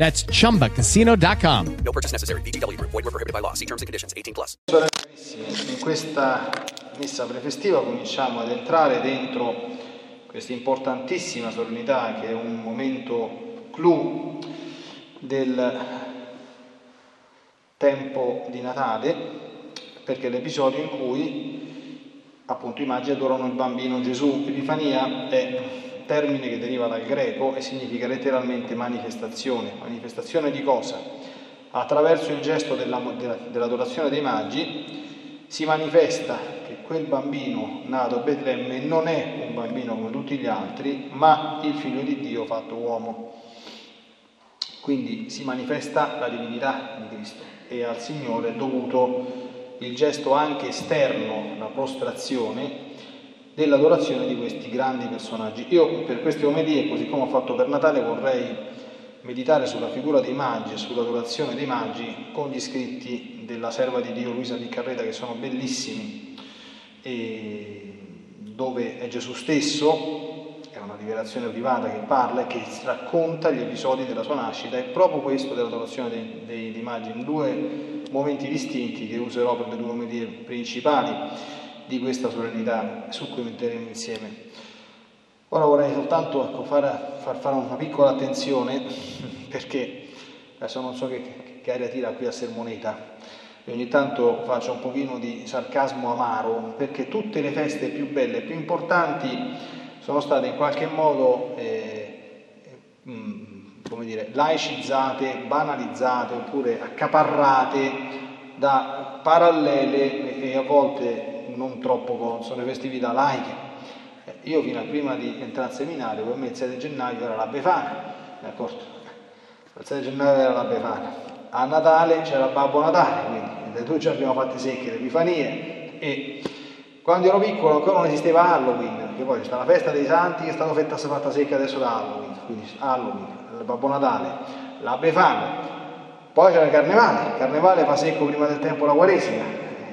That's chumbacasino.com. No purchase necessary. VGW Group. Void were prohibited by law. See terms and conditions. 18 plus. In questa messa prefestiva cominciamo ad entrare dentro questa importantissima solennità che è un momento clou del tempo di Natale, perché è l'episodio in cui appunto i magi adorano il bambino Gesù. Epifania è termine che deriva dal greco e significa letteralmente manifestazione. Manifestazione di cosa? Attraverso il gesto della, dell'adorazione dei magi si manifesta che quel bambino nato a Betlemme non è un bambino come tutti gli altri, ma il figlio di Dio fatto uomo. Quindi si manifesta la divinità di Cristo e al Signore è dovuto il gesto anche esterno, la prostrazione, dell'adorazione di questi grandi personaggi. Io per queste omelie, così come ho fatto per Natale, vorrei meditare sulla figura dei magi e sull'adorazione dei magi con gli scritti della serva di Dio Luisa Piccarreta che sono bellissimi dove è Gesù stesso, è una rivelazione privata che parla e che racconta gli episodi della sua nascita, è proprio questo dell'adorazione dei, dei, dei magi in due momenti distinti che userò per le due omelie principali di questa solennità su cui metteremo insieme. Ora vorrei soltanto ecco, far, far, fare una piccola attenzione perché adesso non so che, che aria tira qui a Sermoneta e ogni tanto faccio un pochino di sarcasmo amaro perché tutte le feste più belle e più importanti sono state in qualche modo eh, eh, come dire, laicizzate, banalizzate oppure accaparrate da parallele e a volte non troppo consone, festività laiche. Eh, io fino a prima di entrare al seminario, per me il 7 gennaio era la Befana, d'accordo? Il 7 gennaio era la Befana. A Natale c'era Babbo Natale, quindi due giorni abbiamo fatte secche, le Epifanie e quando ero piccolo ancora non esisteva Halloween, perché poi c'è la festa dei santi che è stata fatta, secca adesso da Halloween, quindi Halloween, Babbo Natale, la Befana, poi c'era il Carnevale, il Carnevale fa secco prima del tempo la Quaresima,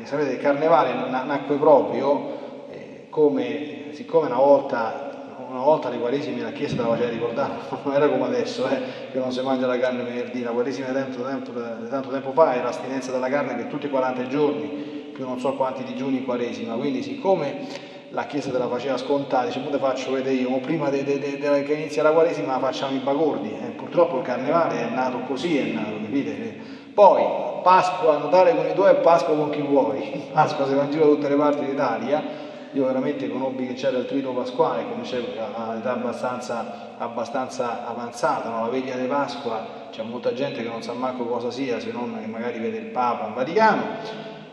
sapete il carnevale nacque proprio eh, come, siccome una volta, una volta le quaresime la Chiesa te la faceva ricordare, non era come adesso, eh, che non si mangia la carne venerdì, la quaresima tanto, tanto, tanto tempo fa era l'astinenza dalla carne per tutti i 40 giorni, più non so quanti digiuni in quaresima, quindi siccome la Chiesa te la faceva scontata, dice, te faccio vedere io, prima de, de, de, che inizia la quaresima facciamo i bagordi, eh, purtroppo il carnevale è nato così, è nato, capite? Poi Pasqua, Natale con i tuoi e Pasqua con chi vuoi. Pasqua si giro da tutte le parti d'Italia. Io veramente conobbi che c'era il trito pasquale, come dicevo, a un'età abbastanza, abbastanza avanzata, no? la veglia di Pasqua, c'è molta gente che non sa manco cosa sia, se non che magari vede il Papa in Vaticano.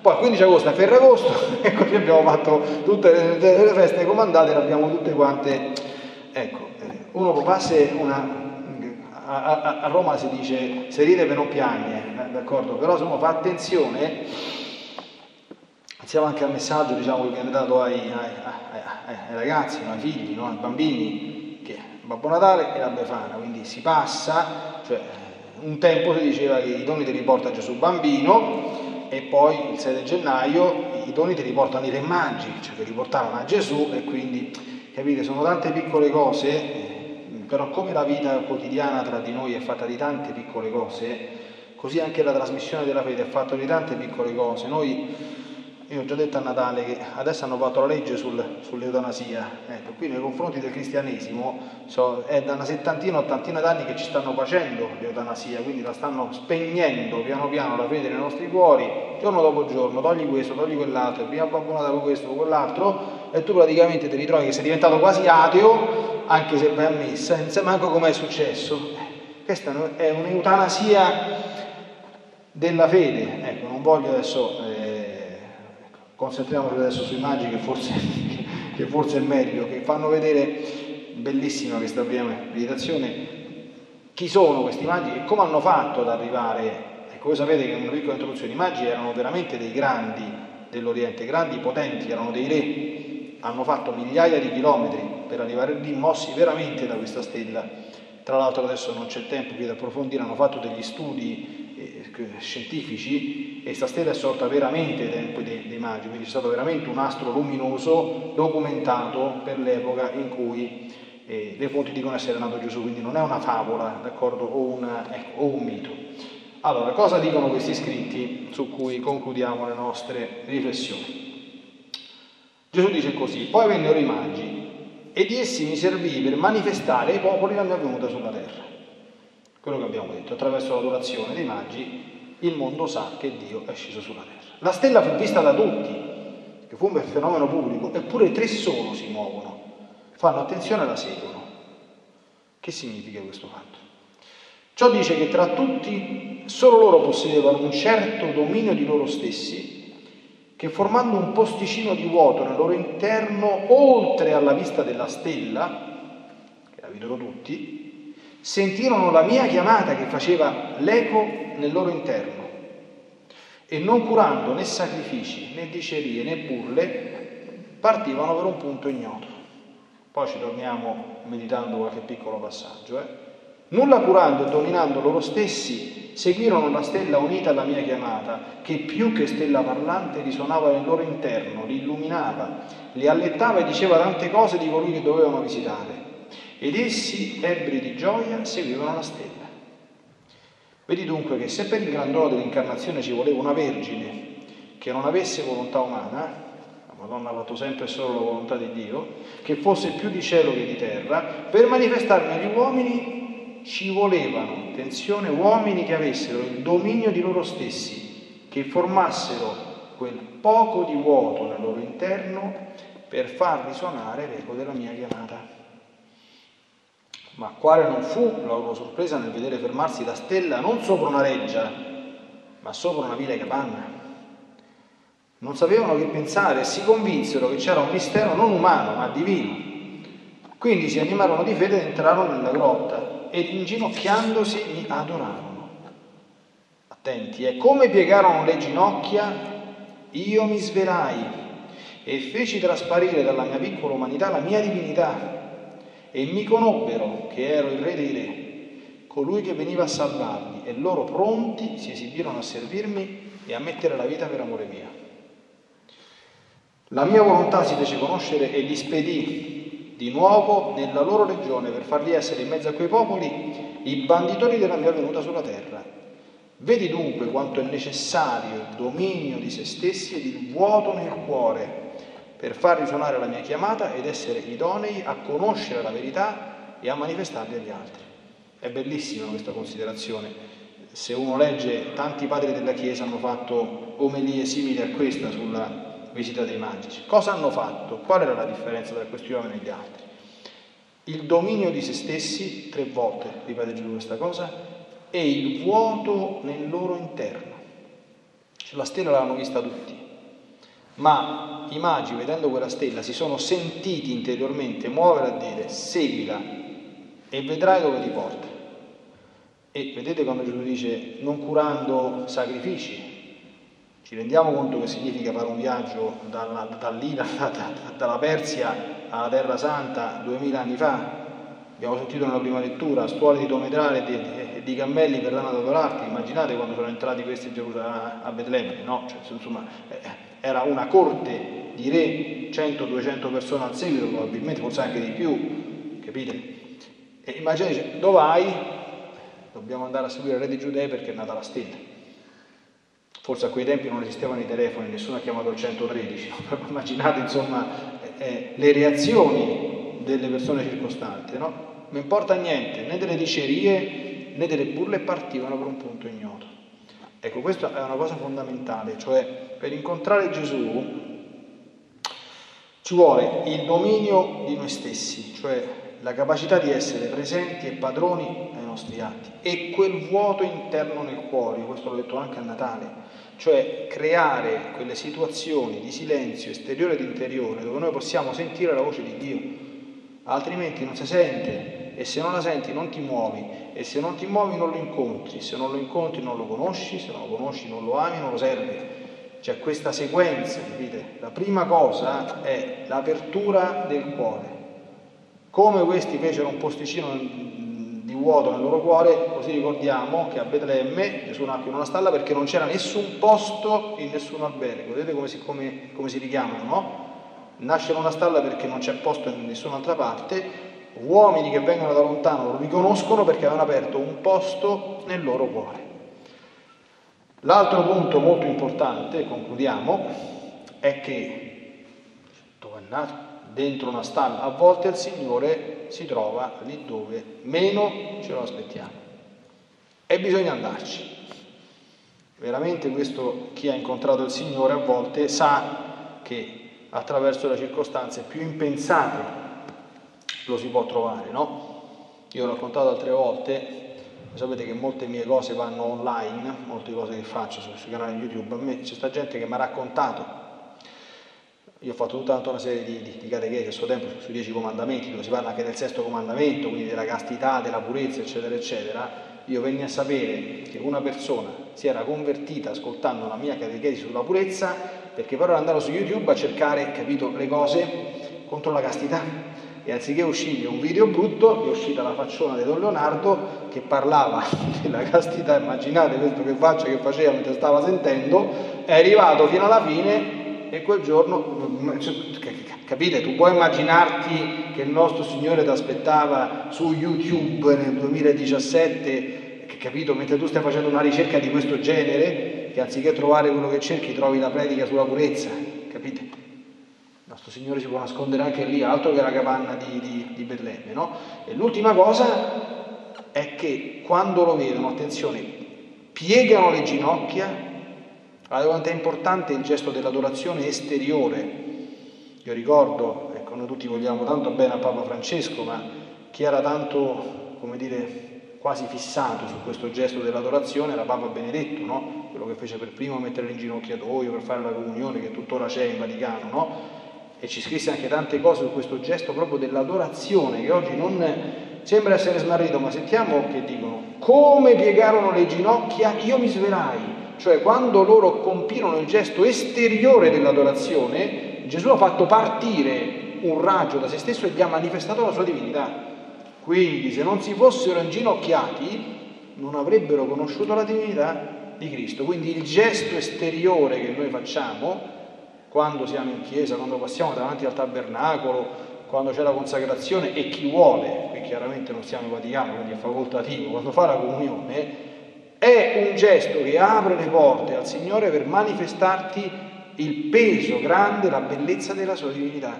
Poi il 15 agosto è Ferragosto e così abbiamo fatto tutte le, le feste comandate, le abbiamo tutte quante. Ecco, eh, uno può passare una, a, a, Roma si dice se ride per non piagne, d'accordo? Però uno fa attenzione, insieme anche al messaggio diciamo, che viene dato ai, ai, ai, ai ragazzi, ai figli, no? ai bambini, che Babbo Natale e la Befana, quindi si passa, cioè un tempo si diceva che i doni li porta Gesù bambino e poi il 7 gennaio i doni li portano i re magi, cioè che li portavano a Gesù e quindi capite, sono tante piccole cose però come la vita quotidiana tra di noi è fatta di tante piccole cose, così anche la trasmissione della fede è fatta di tante piccole cose. Noi, Io ho già detto a Natale che adesso hanno fatto la legge sul, sull'eutanasia, ecco, qui nei confronti del cristianesimo so, è da una settantina, ottantina d'anni che ci stanno facendo l'eutanasia, quindi la stanno spegnendo piano piano la fede nei nostri cuori, giorno dopo giorno, togli questo, togli quell'altro, prima babbo Natale questo, quell'altro, e tu praticamente ti ritrovi che sei diventato quasi ateo, anche se vai a messa, non sai manco com'è successo. Questa è un'eutanasia della fede, ecco, non voglio adesso... Eh, concentriamoci adesso sui magi che forse, che forse è meglio, che fanno vedere, bellissima questa prima meditazione, chi sono questi magi e come hanno fatto ad arrivare, ecco voi sapete che in una piccola introduzione i magi erano veramente dei grandi dell'Oriente, grandi, potenti, erano dei re, hanno fatto migliaia di chilometri per arrivare lì, mossi veramente da questa stella. Tra l'altro adesso non c'è tempo qui da approfondire, hanno fatto degli studi eh, scientifici e questa stella è sorta veramente ai tempi dei, dei magi, quindi è stato veramente un astro luminoso documentato per l'epoca in cui eh, le fonti dicono essere nato Gesù, quindi non è una favola, d'accordo, o, una, ecco, o un mito. Allora, cosa dicono questi scritti su cui concludiamo le nostre riflessioni? Gesù dice così, poi vennero i magi e di essi mi servì per manifestare ai popoli la mia venuta sulla terra. Quello che abbiamo detto, attraverso l'adorazione dei magi il mondo sa che Dio è sceso sulla terra. La stella fu vista da tutti, che fu un fenomeno pubblico, eppure tre solo si muovono, fanno attenzione e la seguono. Che significa questo fatto? Ciò dice che tra tutti solo loro possedevano un certo dominio di loro stessi, che formando un posticino di vuoto nel loro interno, oltre alla vista della stella, che la videro tutti, sentirono la mia chiamata che faceva l'eco nel loro interno e non curando né sacrifici né dicerie né burle, partivano per un punto ignoto. Poi ci torniamo meditando qualche piccolo passaggio. Eh? Nulla curando e dominando loro stessi, seguirono la stella unita alla mia chiamata, che più che stella parlante risuonava nel loro interno, li illuminava, li allettava e diceva tante cose di colui che dovevano visitare. Ed essi, ebbri di gioia, seguivano la stella. Vedi dunque che se per il gran dono dell'incarnazione ci voleva una vergine che non avesse volontà umana, Madonna ha fatto sempre solo la volontà di Dio, che fosse più di cielo che di terra, per manifestare negli uomini ci volevano, attenzione, uomini che avessero il dominio di loro stessi, che formassero quel poco di vuoto nel loro interno per far risuonare l'eco della mia chiamata. Ma quale non fu la loro sorpresa nel vedere fermarsi la stella non sopra una reggia, ma sopra una vile capanna. Non sapevano che pensare e si convinsero che c'era un mistero non umano, ma divino. Quindi si animarono di fede ed entrarono nella grotta e inginocchiandosi mi adorarono. Attenti, e come piegarono le ginocchia, io mi svelai e feci trasparire dalla mia piccola umanità la mia divinità e mi conobbero che ero il re dei re, colui che veniva a salvarli, e loro pronti si esibirono a servirmi e a mettere la vita per amore mio. La mia volontà si fece conoscere e li spedì di nuovo nella loro regione per farli essere in mezzo a quei popoli i banditori della mia venuta sulla terra. Vedi dunque quanto è necessario il dominio di se stessi ed il vuoto nel cuore per far risuonare la mia chiamata ed essere idonei a conoscere la verità e a manifestarli agli altri. È bellissima questa considerazione. Se uno legge, tanti padri della Chiesa hanno fatto omelie simili a questa sulla visita dei magici. Cosa hanno fatto? Qual era la differenza tra questi uomini e gli altri? Il dominio di se stessi, tre volte ripete Gesù questa cosa, e il vuoto nel loro interno. La stella l'hanno vista tutti, ma i magi, vedendo quella stella, si sono sentiti interiormente muovere a dire seguila e vedrai dove ti porta. E vedete quando Gesù dice non curando sacrifici, ci rendiamo conto che significa fare un viaggio dalla, da da, da, dalla Persia alla Terra Santa duemila anni fa? Abbiamo sentito nella prima lettura, scuole di dometrale e di, di, cammelli verranno ad adorarti. Immaginate quando sono entrati questi a, a Betlemme, no? Cioè, insomma, eh, era una corte di re, 100-200 persone al seguito, probabilmente forse anche di più, capite? E immaginate, dove vai? Dobbiamo andare a seguire il re di Giudea perché è nata la stella. Forse a quei tempi non esistevano i telefoni, nessuno ha chiamato il 113, no? immaginate insomma eh, le reazioni delle persone circostanti, no? Non importa niente, né delle dicerie né delle burle partivano per un punto ignoto. Ecco, questa è una cosa fondamentale, cioè per incontrare Gesù ci vuole il dominio di noi stessi, cioè la capacità di essere presenti e padroni nei nostri atti e quel vuoto interno nel cuore, questo l'ho detto anche a Natale, cioè creare quelle situazioni di silenzio esteriore ed interiore dove noi possiamo sentire la voce di Dio, altrimenti non si sente e se non la senti non ti muovi e se non ti muovi non lo incontri, se non lo incontri non lo conosci, se non lo conosci non lo ami, non lo servi. C'è questa sequenza, capite? La prima cosa è l'apertura del cuore. Come questi fecero un posticino di vuoto nel loro cuore, così ricordiamo che a Betlemme Gesù nacque in una stalla perché non c'era nessun posto in nessun albergo. Vedete come si, come, come si richiamano, no? Nasce in una stalla perché non c'è posto in nessun'altra parte, uomini che vengono da lontano lo riconoscono perché avevano aperto un posto nel loro cuore. L'altro punto molto importante, concludiamo, è che dove è nato? Dentro una stalla. A volte il Signore si trova lì dove meno ce lo aspettiamo. E bisogna andarci. Veramente questo chi ha incontrato il Signore a volte sa che attraverso le circostanze più impensate lo si può trovare, no? Io ho raccontato altre volte sapete che molte mie cose vanno online, molte cose che faccio sui, canali YouTube, a me c'è sta gente che mi ha raccontato, io ho fatto tutta una serie di, di, di catechesi a suo tempo sui dieci comandamenti, dove si parla anche del sesto comandamento, quindi della castità, della purezza, eccetera, eccetera, io venni a sapere che una persona si era convertita ascoltando la mia catechesi sulla purezza, perché poi era andato su YouTube a cercare, capito, le cose contro la castità. E anziché uscirgli un video brutto è uscita la facciona di Don Leonardo che parlava della castità, immaginate questo che faccia che faceva mentre stava sentendo, è arrivato fino alla fine e quel giorno, capite, tu puoi immaginarti che il nostro Signore ti aspettava su YouTube nel 2017, che capito, mentre tu stai facendo una ricerca di questo genere, che anziché trovare quello che cerchi trovi la predica sulla purezza, capite? Il nostro Signore si può nascondere anche lì, altro che la capanna di, di, di Betlemme, no? E l'ultima cosa è che quando lo vedono, attenzione, piegano le ginocchia, allora quanto è importante il gesto dell'adorazione esteriore. Io ricordo, ecco, noi tutti vogliamo tanto bene a Papa Francesco, ma chi era tanto, come dire, quasi fissato su questo gesto dell'adorazione era Papa Benedetto, no? Quello che fece per primo mettere l'inginocchiatoio, per fare la comunione, che tuttora c'è in Vaticano, no? e ci scrisse anche tante cose su questo gesto proprio dell'adorazione che oggi non sembra essere smarrito, ma sentiamo che dicono come piegarono le ginocchia, io mi svelai, cioè quando loro compirono il gesto esteriore dell'adorazione, Gesù ha fatto partire un raggio da se stesso e gli ha manifestato la sua divinità. Quindi se non si fossero inginocchiati non avrebbero conosciuto la divinità di Cristo. Quindi il gesto esteriore che noi facciamo quando siamo in chiesa, quando passiamo davanti al tabernacolo, quando c'è la consacrazione e chi vuole, qui chiaramente non stiamo in Vaticano, quindi è facoltativo, quando fa la comunione, è un gesto che apre le porte al Signore per manifestarti il peso grande, la bellezza della sua divinità.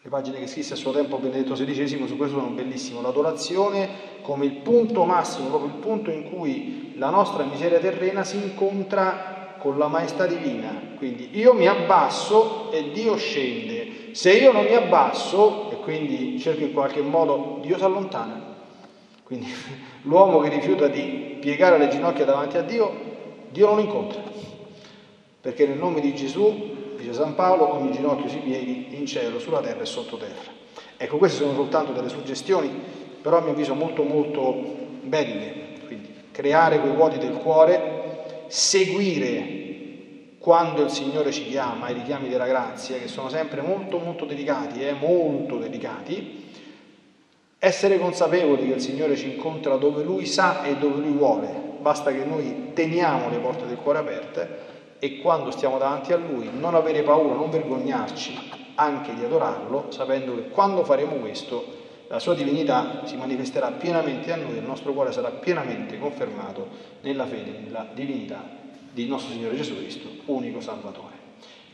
Le pagine che scrisse a suo tempo Benedetto XVI su questo sono bellissime. L'adorazione come il punto massimo, proprio il punto in cui la nostra miseria terrena si incontra con la maestà divina. Quindi io mi abbasso e Dio scende. Se io non mi abbasso e quindi cerco in qualche modo, Dio si allontana. Quindi l'uomo che rifiuta di piegare le ginocchia davanti a Dio, Dio non incontra. Perché nel nome di Gesù, dice San Paolo, ogni ginocchio si pieghi in cielo, sulla terra e sottoterra. Ecco, queste sono soltanto delle suggestioni, però a mio avviso molto molto belle. Quindi creare quei vuoti del cuore seguire quando il Signore ci chiama, i richiami della grazia, che sono sempre molto molto delicati, eh, molto delicati, essere consapevoli che il Signore ci incontra dove Lui sa e dove Lui vuole, basta che noi teniamo le porte del cuore aperte e quando stiamo davanti a Lui non avere paura, non vergognarci anche di adorarlo, sapendo che quando faremo questo la sua divinità si manifesterà pienamente a noi il nostro cuore sarà pienamente confermato nella fede, nella divinità di nostro Signore Gesù Cristo, unico Salvatore.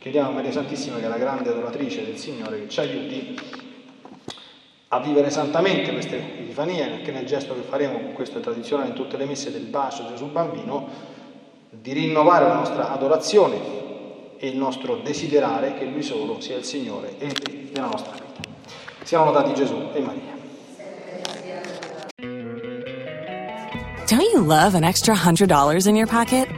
Chiediamo a Maria Santissima, che è la grande adoratrice del Signore, che ci aiuti a vivere santamente queste epifanie, anche nel gesto che faremo, questo è tradizionale in tutte le messe del bacio Gesù Bambino, di rinnovare la nostra adorazione e il nostro desiderare che Lui solo sia il Signore e il della nostra vita. Siamo lodati Gesù e Maria. Don't you love an extra $100 in your pocket?